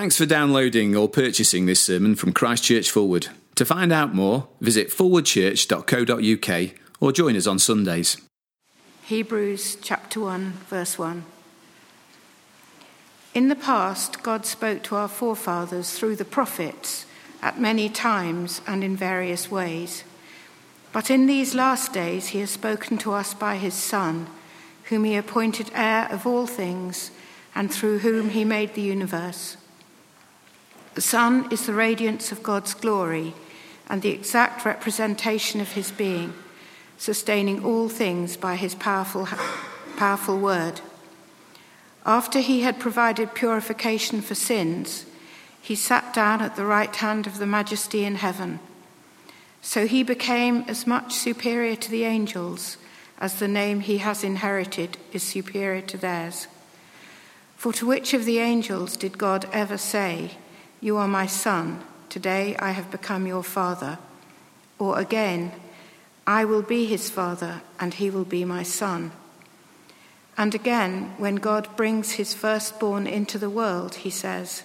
Thanks for downloading or purchasing this sermon from Christchurch Fulwood. To find out more, visit forwardchurch.co.uk or join us on Sundays. Hebrews chapter 1, verse 1. In the past, God spoke to our forefathers through the prophets at many times and in various ways. But in these last days, he has spoken to us by his Son, whom he appointed heir of all things, and through whom he made the universe. The Son is the radiance of God's glory and the exact representation of his being, sustaining all things by his powerful, powerful word. After he had provided purification for sins, he sat down at the right hand of the majesty in heaven. So he became as much superior to the angels as the name he has inherited is superior to theirs. For to which of the angels did God ever say, You are my son, today I have become your father? Or again, I will be his father, and he will be my son. And again, when God brings his firstborn into the world, he says,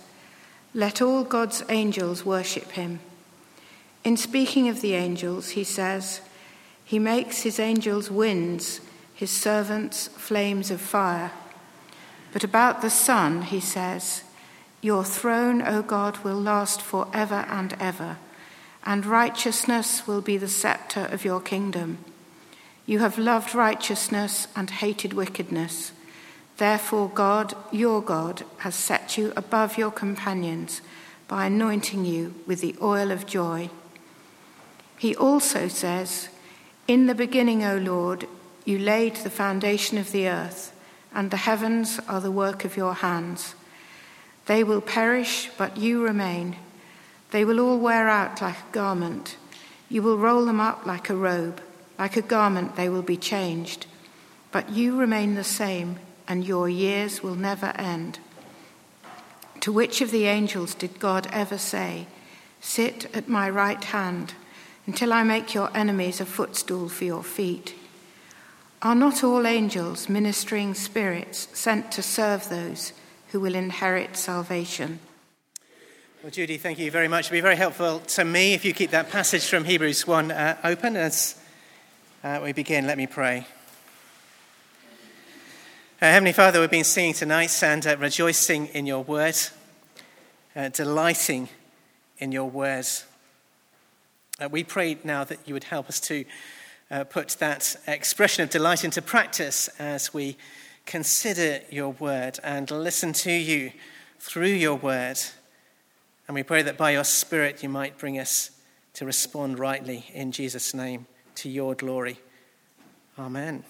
Let all God's angels worship him. In speaking of the angels, he says, He makes his angels winds, his servants flames of fire. But about the Son, he says, Your throne, O God, will last forever and ever, and righteousness will be the scepter of your kingdom. You have loved righteousness and hated wickedness. Therefore, God, your God, has set you above your companions by anointing you with the oil of joy. He also says, In the beginning, O Lord, you laid the foundation of the earth, and the heavens are the work of your hands. They will perish, but you remain. They will all wear out like a garment. You will roll them up like a robe. Like a garment, they will be changed. But you remain the same, and your years will never end. To which of the angels did God ever say, Sit at my right hand until I make your enemies a footstool for your feet? Are not all angels ministering spirits sent to serve those who will inherit salvation? Well, Judy, thank you very much. It'd be very helpful to me if you keep that passage from Hebrews 1 uh, open as uh, we begin, let me pray. Uh, Heavenly Father, we've been singing tonight and uh, rejoicing in your word, uh, delighting in your words. Uh, we pray now that you would help us to put that expression of delight into practice as we consider your word and listen to you through your word. And we pray that by your Spirit you might bring us to respond rightly in Jesus' name to your glory. Amen.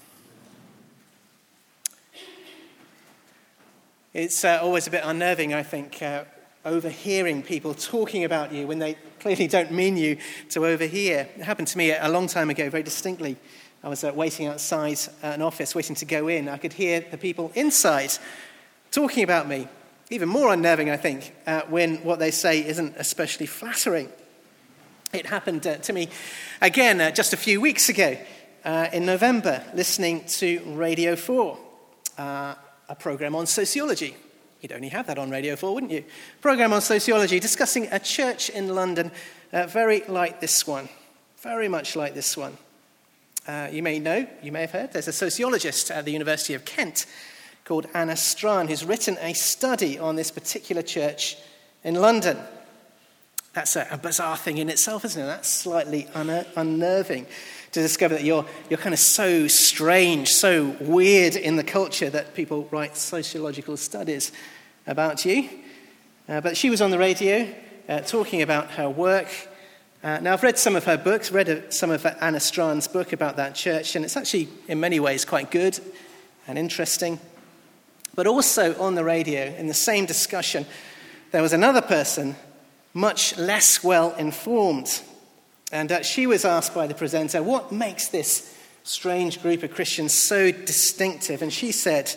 It's uh, always a bit unnerving, I think, uh, overhearing people talking about you when they clearly don't mean you to overhear. It happened to me a long time ago, very distinctly. I was uh, waiting outside an office, waiting to go in. I could hear the people inside talking about me. Even more unnerving, I think, uh, when what they say isn't especially flattering. It happened uh, to me again uh, just a few weeks ago uh, in November, listening to Radio 4, uh, a program on sociology. You'd only have that on Radio 4, wouldn't you? Program on sociology discussing a church in London uh, very like this one, very much like this one. Uh, you may know, you may have heard, there's a sociologist at the University of Kent called Anna Strhan who's written a study on this particular church in London. That's a, a, bizarre thing in itself, isn't it? That's slightly un- unnerving to discover that you're, you're kind of so strange, so weird in the culture that people write sociological studies about you. Uh, but she was on the radio uh, talking about her work. Uh, now, I've read some of her books, read some of Anna Strhan's book about that church, and it's actually, in many ways, quite good and interesting. But also on the radio, in the same discussion, there was another person much less well informed. And uh, she was asked by the presenter, What makes this strange group of Christians so distinctive? And she said,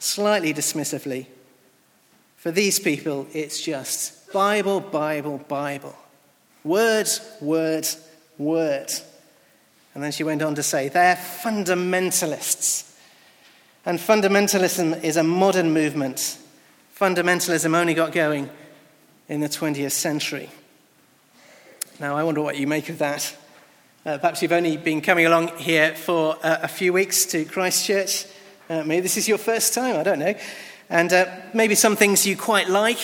slightly dismissively, For these people, it's just Bible, Bible, Bible. Word, word, word. And then she went on to say, They're fundamentalists. And fundamentalism is a modern movement. Fundamentalism only got going in the 20th century. Now, I wonder what you make of that. Uh, perhaps you've only been coming along here for uh, a few weeks to Christchurch. Uh, maybe this is your first time, I don't know. And uh, maybe some things you quite like,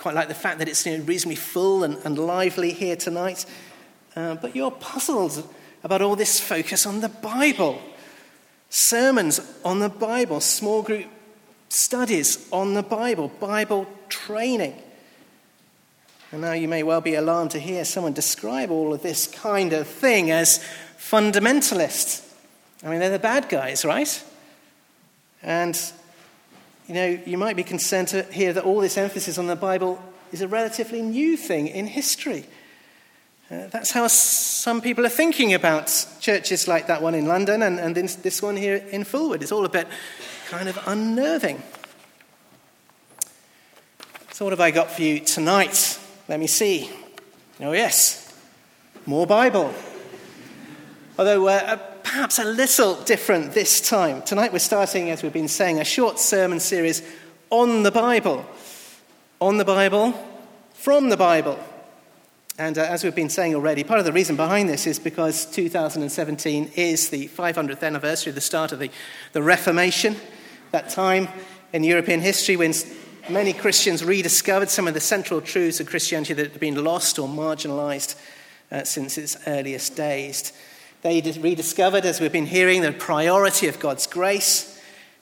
quite like the fact that it's you know, reasonably full and, and, lively here tonight. Uh, but you're puzzled about all this focus on the Bible. Sermons on the Bible, small group studies on the Bible, Bible training. And now you may well be alarmed to hear someone describe all of this kind of thing as fundamentalist. I mean, they're the bad guys, right? And, you know, you might be concerned to hear that all this emphasis on the Bible is a relatively new thing in history. Uh, that's how some people are thinking about churches like that one in London and, and this one here in Fulwood. It's all a bit kind of unnerving. So, what have I got for you tonight? Let me see. Oh, yes, more Bible. Although uh, perhaps a little different this time. Tonight we're starting, as we've been saying, a short sermon series on the Bible. On the Bible, from the Bible. And uh, as we've been saying already, part of the reason behind this is because 2017 is the 500th anniversary of the start of the, the Reformation, that time in European history when many Christians rediscovered some of the central truths of Christianity that had been lost or marginalized uh, since its earliest days. They rediscovered, as we've been hearing, the priority of God's grace.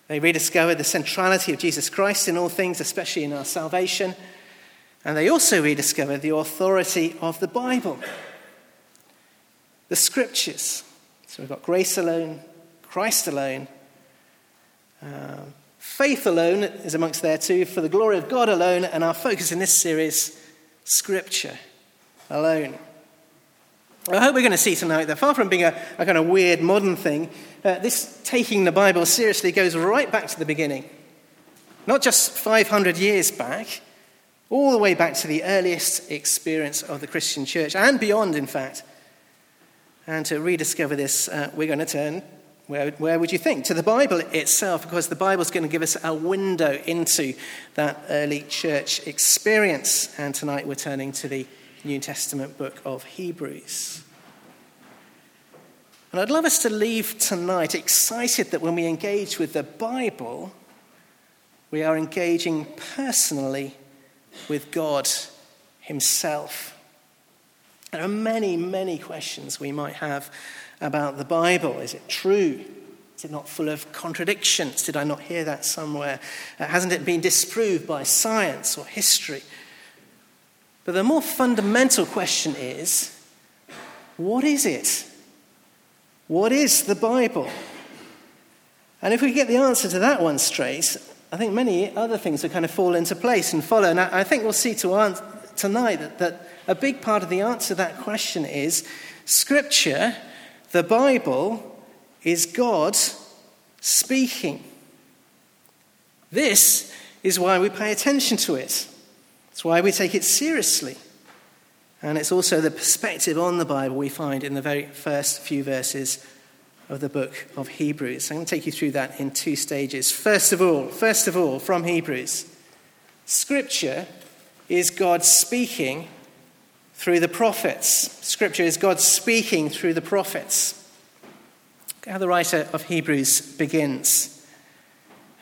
They rediscovered the centrality of Jesus Christ in all things, especially in our salvation. And they also rediscovered the authority of the Bible, the scriptures. So we've got grace alone, Christ alone, um, faith alone is amongst there too, for the glory of God alone, and our focus in this series, scripture alone. I hope we're going to see tonight that far from being a, a kind of weird modern thing, uh, this taking the Bible seriously goes right back to the beginning. Not just 500 years back, all the way back to the earliest experience of the Christian church and beyond, in fact. And to rediscover this, uh, we're going to turn, where, where would you think? To the Bible itself, because the Bible is going to give us a window into that early church experience. And tonight we're turning to the New Testament book of Hebrews. And I'd love us to leave tonight excited that when we engage with the Bible, we are engaging personally with God Himself. There are many, many questions we might have about the Bible. Is it true? Is it not full of contradictions? Did I not hear that somewhere? Uh, hasn't it been disproved by science or history? But the more fundamental question is what is it? What is the Bible? And if we get the answer to that one straight, I think many other things will kind of fall into place and follow. And I, think we'll see tonight that, that a big part of the answer to that question is Scripture, the Bible, is God speaking. This is why we pay attention to it. It's why we take it seriously. And it's also the perspective on the Bible we find in the very first few verses of the book of Hebrews. I'm going to take you through that in two stages. First of all, first of all, from Hebrews, Scripture is God speaking through the prophets. Scripture is God speaking through the prophets. Look how the writer of Hebrews begins.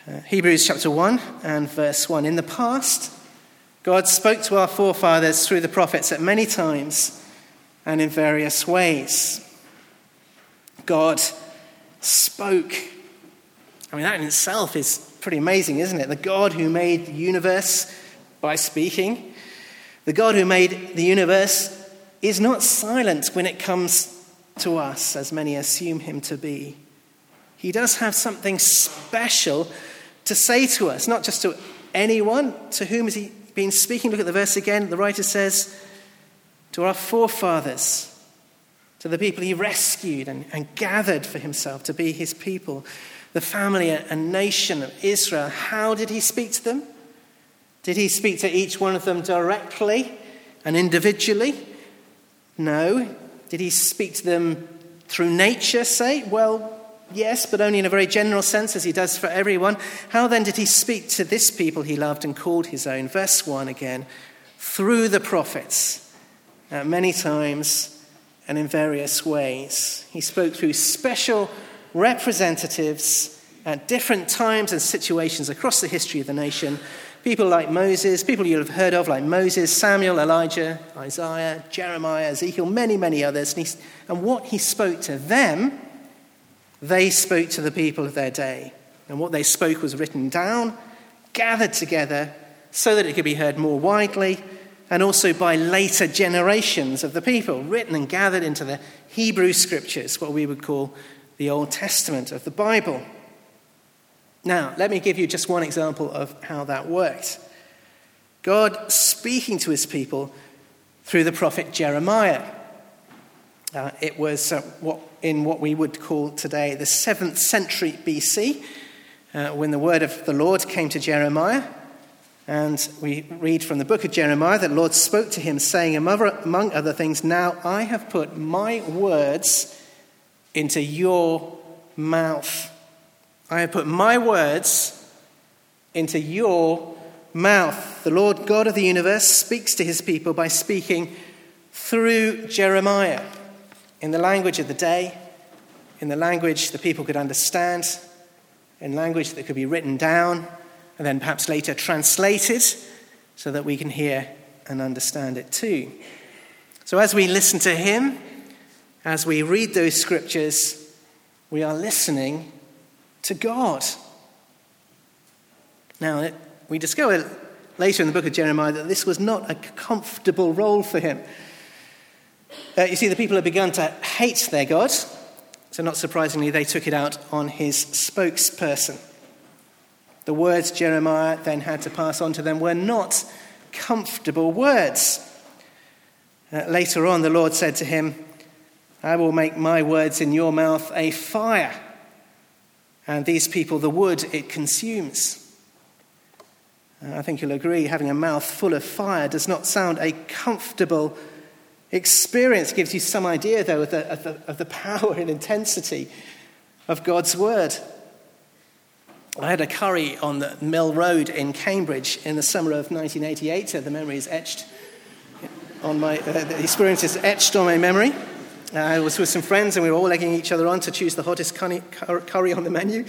Uh, Hebrews chapter 1 and verse 1. In the past, God spoke to our forefathers through the prophets at many times and in various ways. God spoke. I mean, that in itself is pretty amazing, isn't it? The God who made the universe by speaking, the God who made the universe is not silent when it comes to us, as many assume him to be. He does have something special to say to us, not just to anyone. To whom he been speaking? Look at the verse again. The writer says, To our forefathers to the people he rescued and, and gathered for himself to be his people, the family and nation of Israel. How did he speak to them? Did he speak to each one of them directly and individually? No. Did he speak to them through nature, say? Well, yes, but only in a very general sense, as he does for everyone. How then did he speak to this people he loved and called his own? Verse 1 again through the prophets uh, many times and in various ways. He spoke through special representatives at different times and situations across the history of the nation. People like Moses, people you'll have heard of, like Moses, Samuel, Elijah, Isaiah, Jeremiah, Ezekiel, many, many others. And, and what he spoke to them, they spoke to the people of their day. And what they spoke was written down, gathered together, so that it could be heard more widely, and also by later generations of the people, written and gathered into the Hebrew scriptures, what we would call the Old Testament of the Bible. Now, let me give you just one example of how that worked. God speaking to his people through the prophet Jeremiah. Uh, it was uh, what, in what we would call today the 7th century BC, uh, when the word of the Lord came to Jeremiah. And we read from the book of Jeremiah that the Lord spoke to him, saying, among other things, Now I have put my words into your mouth. I have put my words into your mouth. The Lord God of the universe speaks to his people by speaking through Jeremiah in the language of the day, in the language the people could understand, in language that could be written down and then perhaps later translated so that we can hear and understand it too. So as we listen to him, as we read those scriptures, we are listening to God. Now, we discover later in the book of Jeremiah that this was not a comfortable role for him. Uh, you see, the people had begun to hate their God, so not surprisingly, they took it out on his spokesperson. The words Jeremiah then had to pass on to them were not comfortable words. Uh, later on, the Lord said to him, I will make my words in your mouth a fire, and these people the wood it consumes. I think you'll agree, having a mouth full of fire does not sound a comfortable experience. Gives you some idea, though, of the, of the, of the power and intensity of God's word. I had a curry on the Mill Road in Cambridge in the summer of 1988. So the memory is etched on my, uh, the experience is etched on my memory. Uh, I was with some friends and we were all egging each other on to choose the hottest curry on the menu.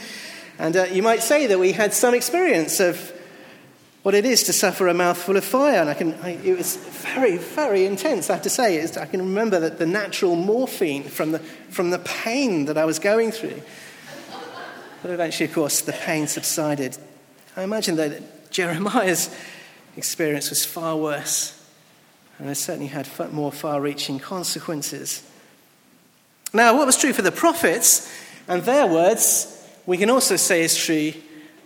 And uh, you might say that we had some experience of what it is to suffer a mouthful of fire. And I can, I, it was very, very intense, I have to say. I can remember that the natural morphine from the, from the pain that I was going through. But eventually, of course, the pain subsided. I imagine that Jeremiah's experience was far worse, and it certainly had more far reaching consequences. Now, what was true for the prophets and their words, we can also say is true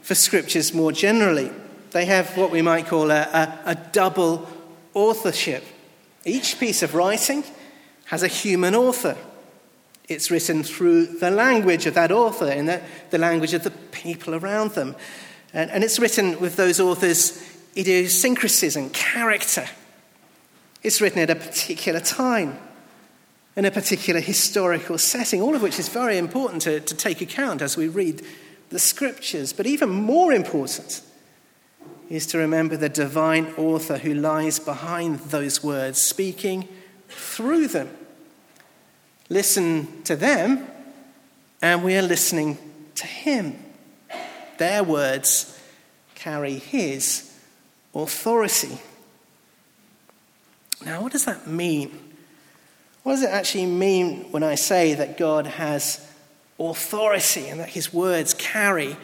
for scriptures more generally. They have what we might call a, a, a double authorship. Each piece of writing has a human author. It's written through the language of that author and the, the language of the people around them. And, and it's written with those authors' idiosyncrasies and character. It's written at a particular time in a particular historical setting, all of which is very important to, to take account as we read the scriptures. But even more important is to remember the divine author who lies behind those words, speaking through them. Listen to them, and we are listening to him. Their words carry his authority. Now, what does that mean? What does it actually mean when I say that God has authority and that his words carry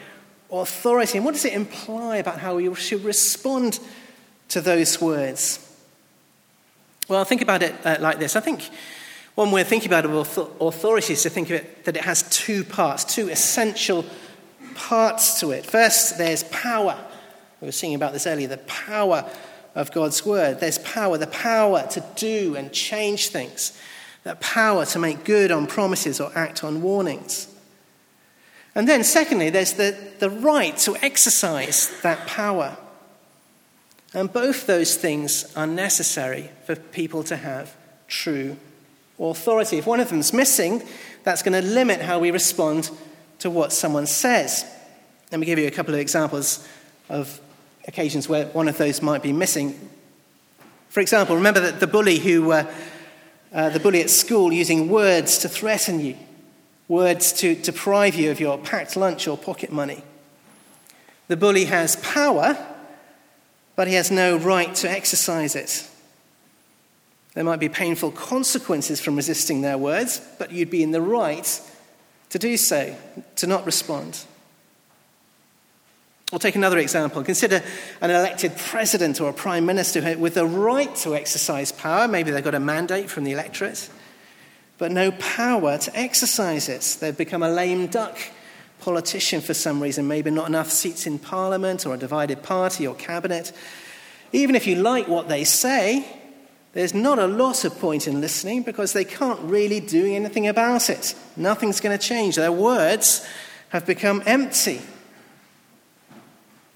authority? And what does it imply about how we should respond to those words? Well, think about it uh, like this. I think one way of thinking about authority is to think of it that it has two parts, two essential parts to it. First, there's power. We were singing about this earlier the power of God's word. There's power, the power to do and change things that power to make good on promises or act on warnings. And then, secondly, there's the, the right to exercise that power. And both those things are necessary for people to have true authority. If one of them's missing, that's going to limit how we respond to what someone says. Let me give you a couple of examples of occasions where one of those might be missing. For example, remember that the bully who, uh, uh, the bully at school using words to threaten you, words to deprive you of your packed lunch or pocket money. The bully has power, but he has no right to exercise it. There might be painful consequences from resisting their words, but you'd be in the right to do so, to not respond. We'll take another example. Consider an elected president or a prime minister with the right to exercise power. Maybe they've got a mandate from the electorate, but no power to exercise it. They've become a lame duck politician for some reason, maybe not enough seats in parliament or a divided party or cabinet. Even if you like what they say, there's not a lot of point in listening because they can't really do anything about it. Nothing's going to change. Their words have become empty.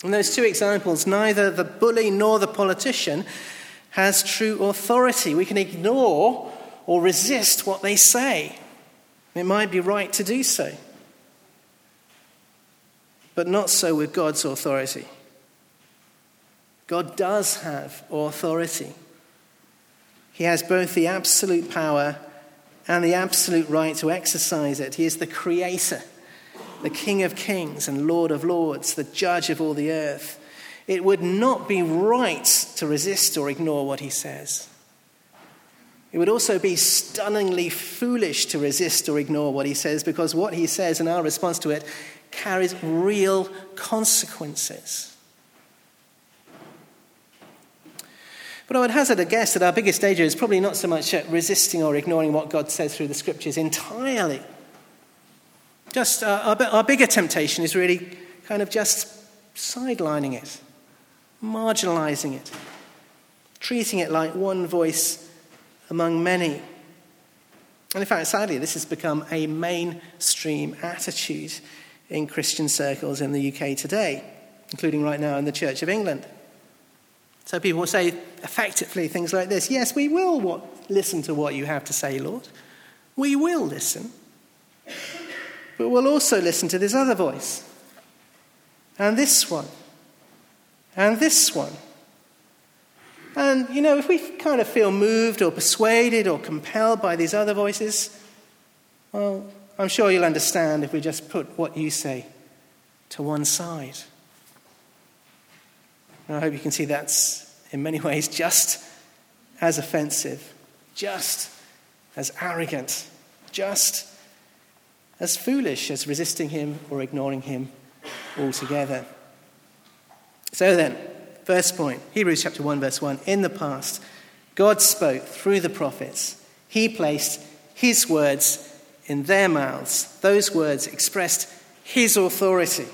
In those two examples, neither the bully nor the politician has true authority. We can ignore or resist what they say. It might be right to do so. But not so with God's authority. God does have authority. He has both the absolute power and the absolute right to exercise it. He is the creator the King of kings and Lord of lords, the judge of all the earth. It would not be right to resist or ignore what he says. It would also be stunningly foolish to resist or ignore what he says because what he says and our response to it carries real consequences. But I would hazard a guess that our biggest danger is probably not so much resisting or ignoring what God says through the scriptures entirely just uh, our, our bigger temptation is really kind of just sidelining it, marginalizing it, treating it like one voice among many. And in fact, sadly, this has become a mainstream attitude in Christian circles in the UK today, including right now in the Church of England. So people will say effectively things like this Yes, we will what, listen to what you have to say, Lord. We will listen. But we'll also listen to this other voice, and this one, and this one. And, you know, if we kind of feel moved or persuaded or compelled by these other voices, well, I'm sure you'll understand if we just put what you say to one side. And I hope you can see that's, in many ways, just as offensive, just as arrogant, just as foolish as resisting him or ignoring him altogether. So then, first point Hebrews chapter 1, verse 1. In the past, God spoke through the prophets, He placed His words in their mouths. Those words expressed His authority.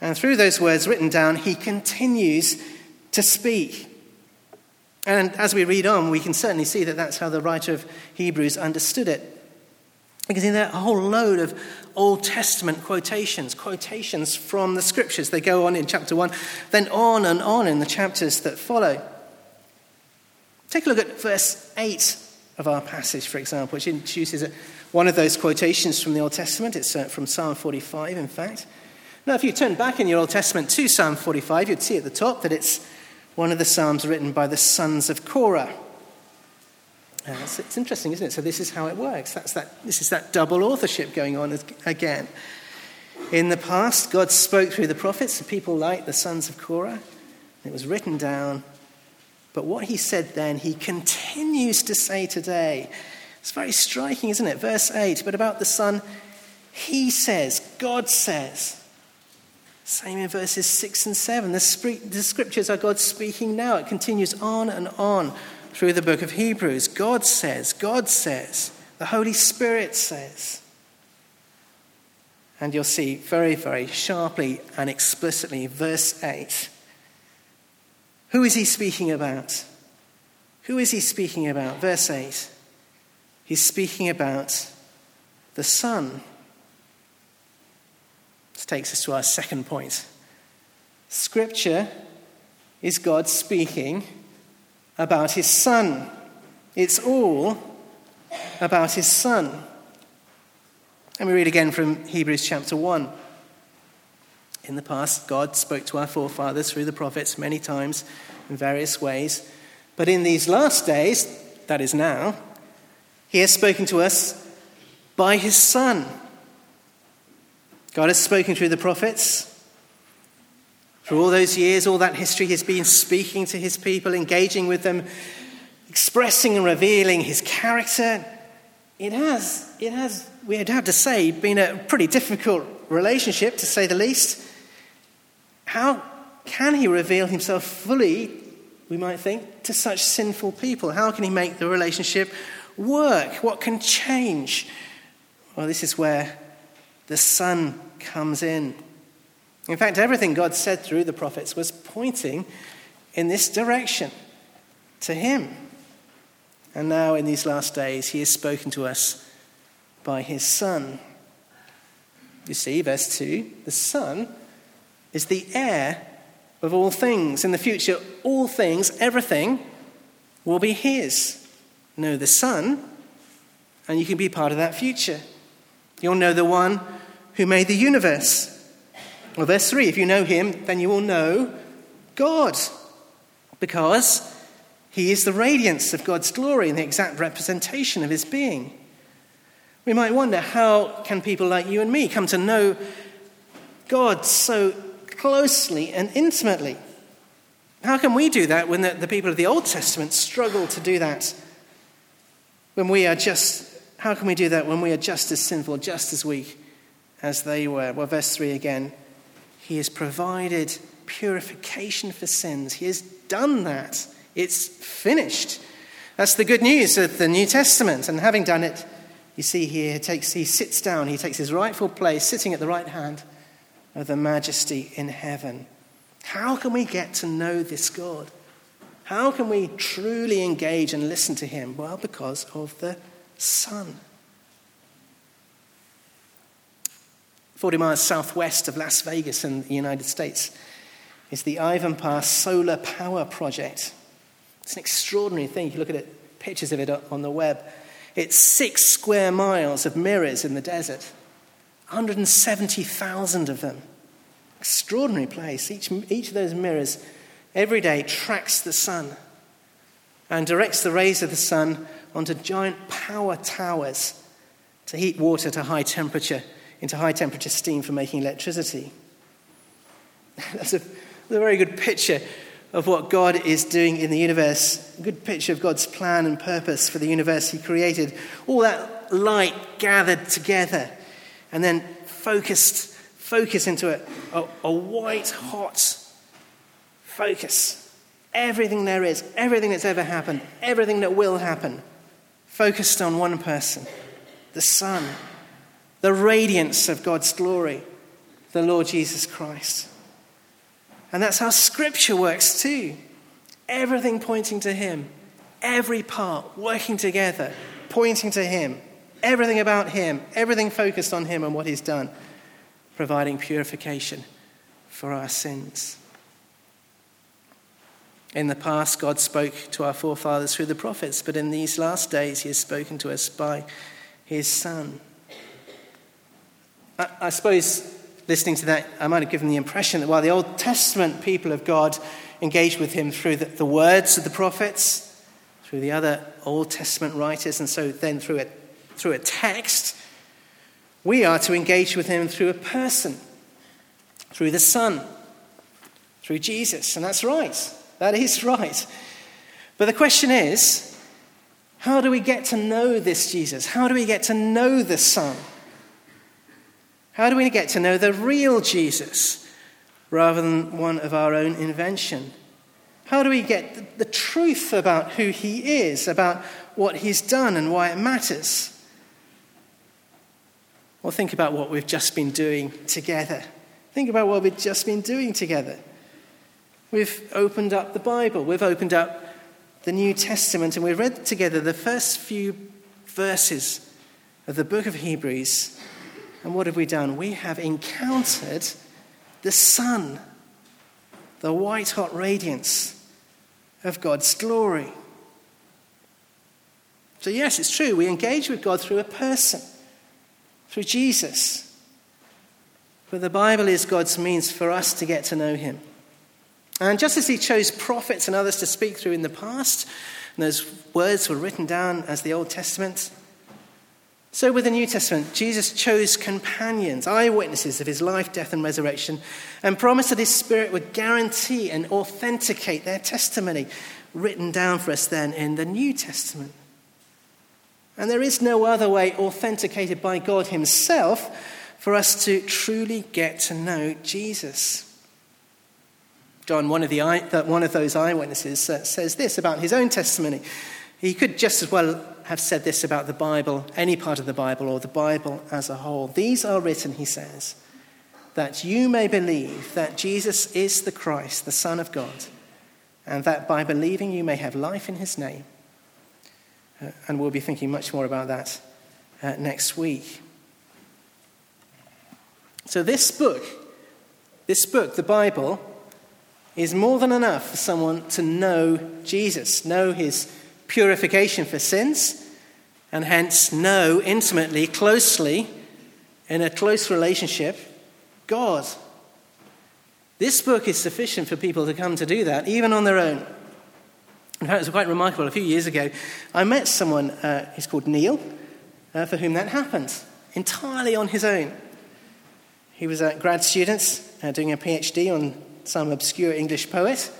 And through those words written down, He continues to speak. And as we read on, we can certainly see that that's how the writer of Hebrews understood it. You can see there are a whole load of Old Testament quotations, quotations from the scriptures. They go on in chapter 1, then on and on in the chapters that follow. Take a look at verse 8 of our passage, for example, which introduces one of those quotations from the Old Testament. It's uh, from Psalm 45, in fact. Now, if you turn back in your Old Testament to Psalm 45, you'd see at the top that it's one of the Psalms written by the sons of Korah. It's, interesting, isn't it? So this is how it works. That's that, this is that double authorship going on again. In the past, God spoke through the prophets to people like the sons of Korah. It was written down. But what he said then, he continues to say today. It's very striking, isn't it? Verse 8. But about the Son, he says, God says. Same in verses 6 and 7. The, scriptures are God speaking now. It continues on and on through the book of Hebrews. God says, God says, the Holy Spirit says. And you'll see very, very sharply and explicitly, verse 8. Who is he speaking about? Who is he speaking about? Verse 8. He's speaking about the Son. This takes us to our second point. Scripture is God speaking about his son. It's all about his son. And we read again from Hebrews chapter 1. In the past, God spoke to our forefathers through the prophets many times in various ways. But in these last days, that is now, he has spoken to us by his Son. God has spoken through the prophets. Through all those years, all that history, he's been speaking to his people, engaging with them, expressing and revealing his character. It has, it has, we'd have to say, been a pretty difficult relationship, to say the least. How can he reveal himself fully, we might think, to such sinful people? How can he make the relationship work? What can change? Well, this is where the Son comes in. In fact, everything God said through the prophets was pointing in this direction to Him. And now, in these last days, He has spoken to us by His Son. You see, verse 2 the Son is the heir of all things. In the future, all things, everything, will be His. Know the Son, and you can be part of that future. You'll know the one who made the universe. Well, verse 3 if you know him, then you will know God, because he is the radiance of God's glory and the exact representation of his being. We might wonder how can people like you and me come to know God so closely and intimately? How can we do that when the, the people of the Old Testament struggle to do that? When we are just, how can we do that when we are just as sinful, just as weak as they were? Well, verse 3 again. He has provided purification for sins. He has done that. It's finished. That's the good news of the New Testament. And having done it, you see here, he, takes, he sits down, he takes his rightful place, sitting at the right hand of the majesty in heaven. How can we get to know this God? How can we truly engage and listen to him? Well, because of the Son. 40 miles southwest of Las Vegas in the United States is the Ivanpah Solar Power Project. It's an extraordinary thing. You look at it, pictures of it on the web. It's six square miles of mirrors in the desert, 170,000 of them. Extraordinary place. Each, each of those mirrors every day tracks the sun and directs the rays of the sun onto giant power towers to heat water to high temperature into high temperature steam for making electricity. That's a, a very good picture of what God is doing in the universe, a good picture of God's plan and purpose for the universe He created. All that light gathered together and then focused, focus into a, a, a white hot focus. Everything there is, everything that's ever happened, everything that will happen, focused on one person, the Son the radiance of God's glory, the Lord Jesus Christ. And that's how Scripture works too. Everything pointing to Him, every part working together, pointing to Him, everything about Him, everything focused on Him and what He's done, providing purification for our sins. In the past, God spoke to our forefathers through the prophets, but in these last days, He has spoken to us by His Son. I, I suppose listening to that, I might have given the impression that while the Old Testament people of God engaged with him through the, the, words of the prophets, through the other Old Testament writers, and so then through a, through a text, we are to engage with him through a person, through the Son, through Jesus. And that's right. That is right. But the question is how do we get to know this Jesus? How do we get to know the Son? How do we get to know the real Jesus rather than one of our own invention? How do we get the truth about who he is, about what he's done and why it matters? Well, think about what we've just been doing together. Think about what we've just been doing together. We've opened up the Bible, we've opened up the New Testament, and we've read together the first few verses of the book of Hebrews. And what have we done? We have encountered the sun, the white hot radiance of God's glory. So, yes, it's true. We engage with God through a person, through Jesus. But the Bible is God's means for us to get to know Him. And just as he chose prophets and others to speak through in the past, and those words were written down as the Old Testament, so with the New Testament, Jesus chose companions, eyewitnesses of his life, death, and resurrection, and promised that his Spirit would guarantee and authenticate their testimony, written down for us then in the New Testament. And there is no other way authenticated by God Himself for us to truly get to know Jesus. John, one of, the, one of those eyewitnesses, uh, says this about his own testimony. He could just as well have said this about the Bible, any part of the Bible, or the Bible as a whole. These are written, he says, that you may believe that Jesus is the Christ, the Son of God, and that by believing you may have life in his name. Uh, and we'll be thinking much more about that uh, next week. So, this book, this book, the Bible, is more than enough for someone to know Jesus, know his purification for sins, and hence know intimately, closely, in a close relationship, God. This book is sufficient for people to come to do that, even on their own. In fact, it was quite remarkable. A few years ago, I met someone, uh, he's called Neil, uh, for whom that happened, entirely on his own. He was a grad student uh, doing a PhD on some obscure English poet.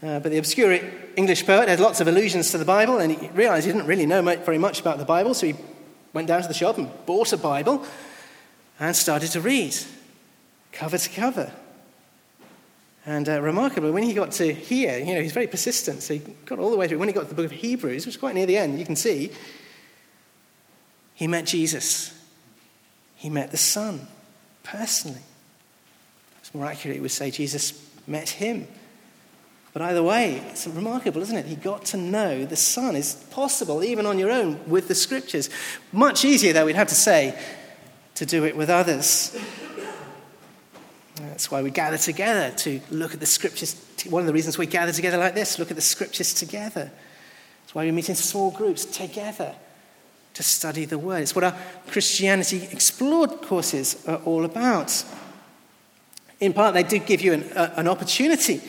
Uh, but the obscure English poet had lots of allusions to the Bible, and he realized he didn't really know very much about the Bible, so he went down to the shop and bought a Bible and started to read, cover to cover. And uh, remarkably, when he got to here, you know, he's very persistent, so he got all the way through. When he got to the book of Hebrews, which was quite near the end, you can see, he met Jesus. He met the Son personally. It's more accurate, would say Jesus met him. But either way, it's remarkable, isn't it? He got to know the Son is possible, even on your own, with the Scriptures. Much easier, though, we'd have to say, to do it with others. That's why we gather together to look at the scriptures. One of the reasons we gather together like this, look at the scriptures together. That's why we meet in small groups together to study the word. It's what our Christianity Explored courses are all about. In part, they do give you an, uh, an opportunity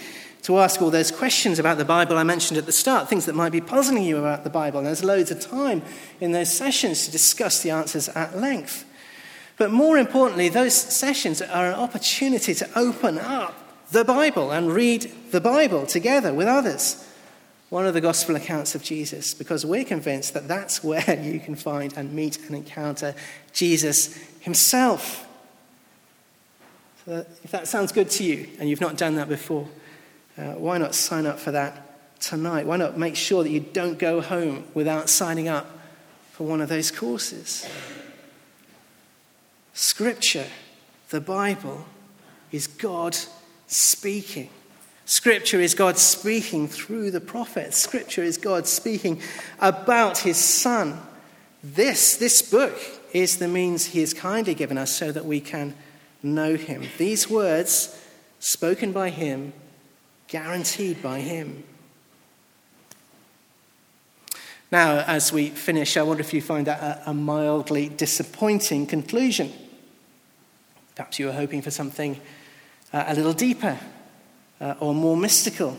to ask all those questions about the Bible I mentioned at the start, things that might be puzzling you about the Bible. And there's loads of time in those sessions to discuss the answers at length. But more importantly, those sessions are an opportunity to open up the Bible and read the Bible together with others. One of the gospel accounts of Jesus, because we're convinced that that's where you can find and meet and encounter Jesus himself. So if that sounds good to you and you've not done that before, uh, why not sign up for that tonight? Why not make sure that you don't go home without signing up for one of those courses? Scripture, the Bible, is God speaking. Scripture is God speaking through the prophets. Scripture is God speaking about his Son. This, this book is the means he has kindly given us so that we can know him. These words, spoken by him, guaranteed by him. Now, as we finish, I wonder if you find that a, mildly disappointing conclusion. Perhaps you were hoping for something uh, a little deeper uh, or more mystical.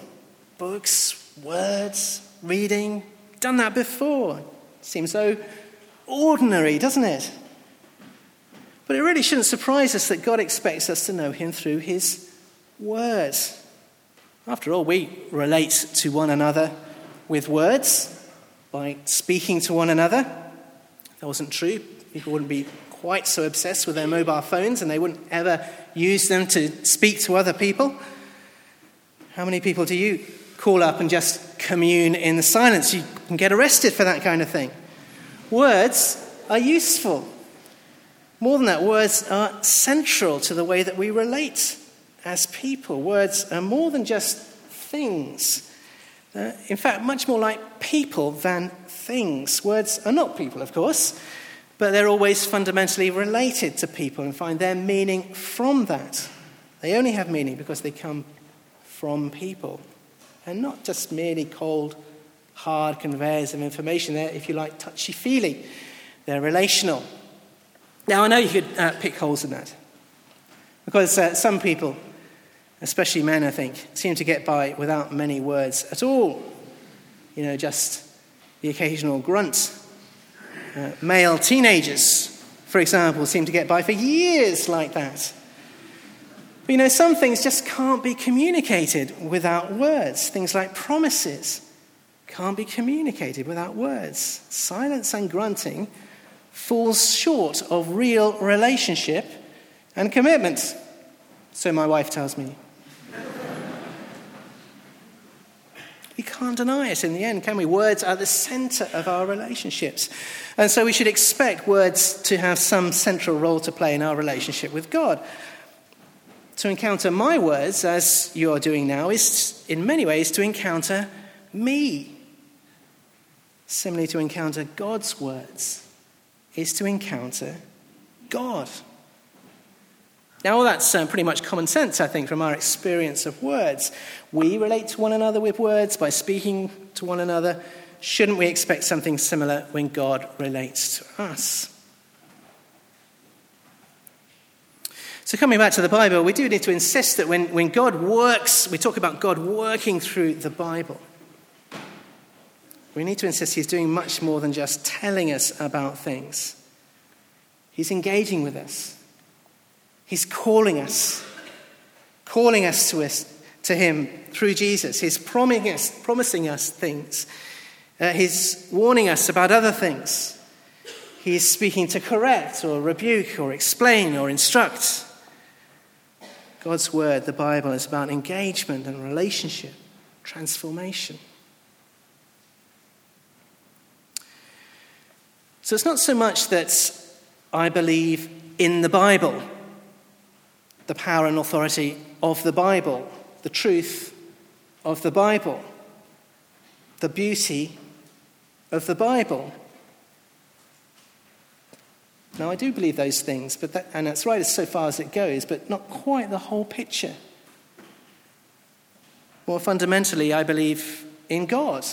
Books, words, reading, done that before. Seems so ordinary, doesn't it? But it really shouldn't surprise us that God expects us to know Him through His words. After all, we relate to one another with words by speaking to one another. If that wasn't true, people wouldn't be quite so obsessed with their mobile phones and they wouldn't ever use them to speak to other people. How many people do you call up and just commune in the silence? You can get arrested for that kind of thing. Words are useful. More than that, words are central to the way that we relate as people. Words are more than just things. Uh, in fact, much more like people than things. Words are not people, of course but they're always fundamentally related to people and find their meaning from that. They only have meaning because they come from people and not just merely cold, hard conveyors of information. They're, if you like, touchy feely, they're relational. Now, I know you could uh, pick holes in that because uh, some people especially men, I think, seem to get by without many words at all. You know, just the occasional grunt. Uh, male teenagers, for example, seem to get by for years like that. But you know, some things just can't be communicated without words. Things like promises can't be communicated without words. Silence and grunting falls short of real relationship and commitment. So my wife tells me. We can't deny it in the end, can we? Words are the center of our relationships. And so we should expect words to have some central role to play in our relationship with God. To encounter my words, as you are doing now, is in many ways to encounter me. Similarly, to encounter God's words is to encounter God. Now, all that's uh, pretty much common sense, I think, from our experience of words. We relate to one another with words by speaking to one another. Shouldn't we expect something similar when God relates to us? So, coming back to the Bible, we do need to insist that when, when God works, we talk about God working through the Bible. We need to insist He's doing much more than just telling us about things, He's engaging with us. He's calling us, calling us to, us, to Him through Jesus. He's promising us, promising us things. Uh, he's warning us about other things. He's speaking to correct or rebuke or explain or instruct. God's word, the Bible, is about engagement and relationship, transformation. So it's not so much that I believe in the Bible the power and authority of the Bible, the truth of the Bible, the beauty of the Bible. Now, I do believe those things, but that, and that's right as so far as it goes, but not quite the whole picture. More fundamentally, I believe in God.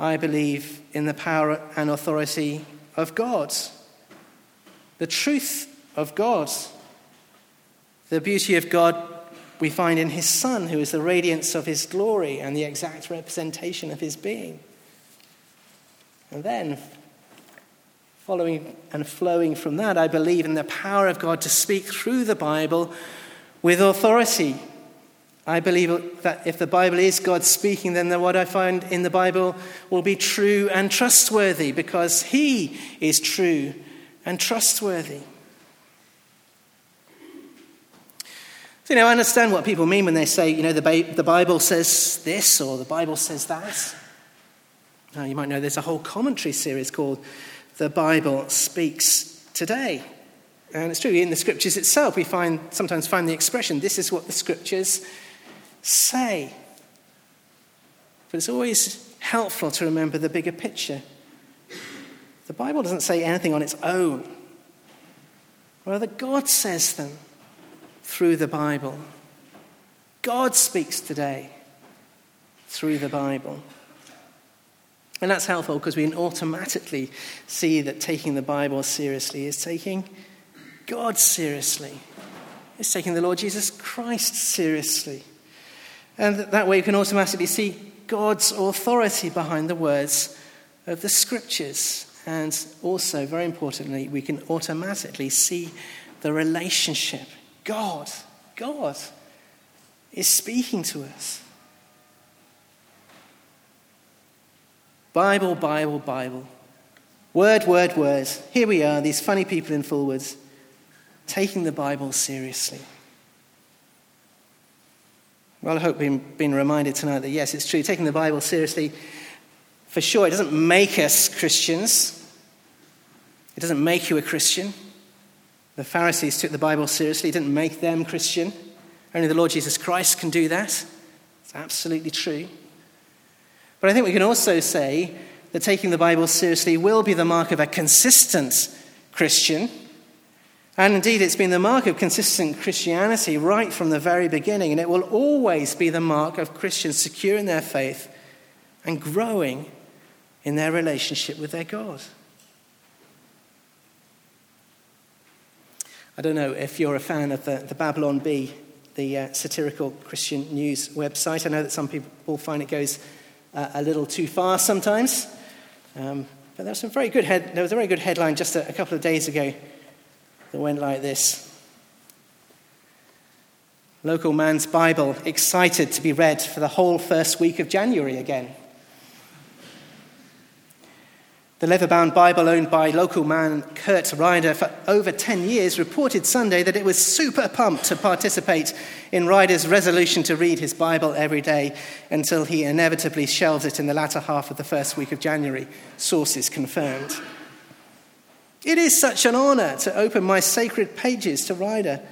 I believe in the power and authority of God, the truth of God. The beauty of God we find in his Son, who is the radiance of his glory and the exact representation of his being. And then, following and flowing from that, I believe in the power of God to speak through the Bible with authority. I believe that if the Bible is God speaking, then what I find in the Bible will be true and trustworthy because He is true and trustworthy. So, you know, I understand what people mean when they say, you know, the, ba- the Bible says this or the Bible says that. Now, you might know there's a whole commentary series called The Bible Speaks Today. And it's true, in the scriptures itself, we find, sometimes find the expression, this is what the scriptures say. But it's always helpful to remember the bigger picture. The Bible doesn't say anything on its own, rather, God says them through the Bible. God speaks today through the Bible. And that's helpful because we can automatically see that taking the Bible seriously is taking God seriously. It's taking the Lord Jesus Christ seriously. And that way you can automatically see God's authority behind the words of the scriptures. And also, very importantly, we can automatically see the relationship God, God is speaking to us. Bible, Bible, Bible. Word, word, word. Here we are, these funny people in Fulwoods, taking the Bible seriously. Well, I hope we've been reminded tonight that yes, it's true, taking the Bible seriously, for sure, it doesn't make us Christians. It doesn't make you a Christian. The Pharisees took the Bible seriously, it didn't make them Christian. Only the Lord Jesus Christ can do that. It's absolutely true. But I think we can also say that taking the Bible seriously will be the mark of a consistent Christian. And indeed, it's been the mark of consistent Christianity right from the very beginning, and it will always be the mark of Christians secure in their faith and growing in their relationship with their God. I don't know if you're a fan of the, the Babylon Bee the uh, satirical Christian news website. I know that some people find it goes uh, a little too far sometimes. Um, but there was, some very good head, there was a very good headline just a, a couple of days ago that went like this Local man's Bible excited to be read for the whole first week of January again. The leather bound Bible owned by local man Kurt Ryder for over 10 years reported Sunday that it was super pumped to participate in Ryder's resolution to read his Bible every day until he inevitably shelves it in the latter half of the first week of January, sources confirmed. It is such an honor to open my sacred pages to Ryder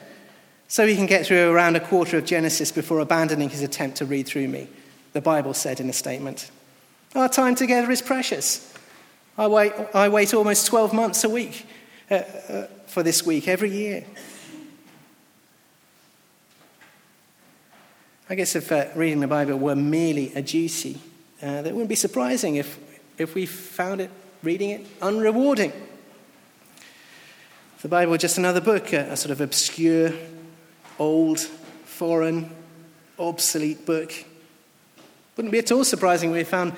so he can get through around a quarter of Genesis before abandoning his attempt to read through me, the Bible said in a statement. Our time together is precious. I wait, I wait almost 12 months a week uh, uh, for this week every year. I guess if uh, reading the Bible were merely a duty, uh, that wouldn't be surprising if, if we found it, reading it, unrewarding. The Bible just another book, a, a sort of obscure, old, foreign, obsolete book. Wouldn't be at all surprising if we found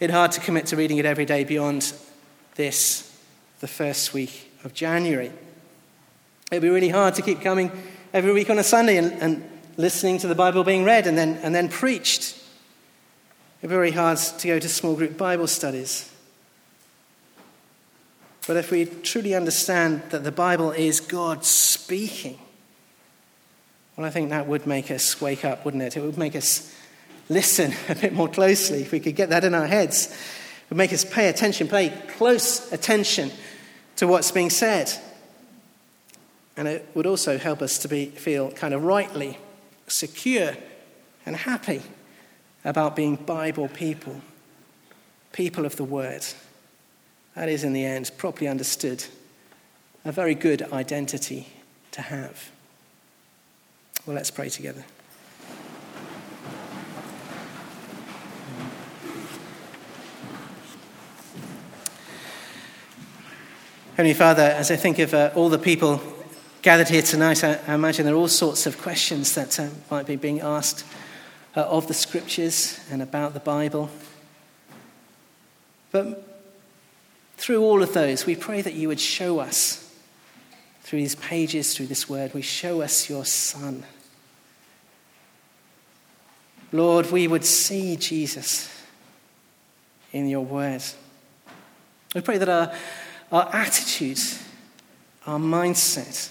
it hard to commit to reading it every day beyond this, the first week of January. It'd be really hard to keep coming every week on a Sunday and, and listening to the Bible being read and then, and then preached. It'd be very hard to go to small group Bible studies. But if we truly understand that the Bible is God speaking, well, I think that would make us wake up, wouldn't it? It would make us listen a bit more closely, if we could get that in our heads, it would make us pay attention, pay close attention to what's being said. And it would also help us to be, feel kind of rightly secure and happy about being Bible people, people of the Word. That is, in the end, properly understood, a very good identity to have. Well, let's pray together. Heavenly Father, as I think of uh, all the people gathered here tonight, I, I, imagine there are all sorts of questions that uh, might be being asked uh, of the scriptures and about the Bible. But through all of those, we pray that you would show us, through these pages, through this word, we show us your Son. Lord, we would see Jesus in your word. We pray that our our attitudes, our mindset,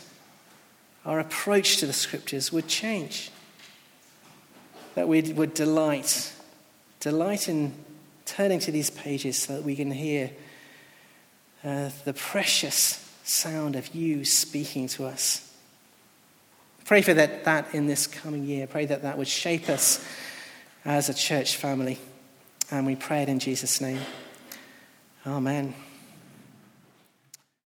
our approach to the scriptures would change. That we would delight, delight in turning to these pages so that we can hear uh, the precious sound of you speaking to us. Pray for that, that in this coming year. Pray that that would shape us as a church family. And we pray it in Jesus' name. Amen.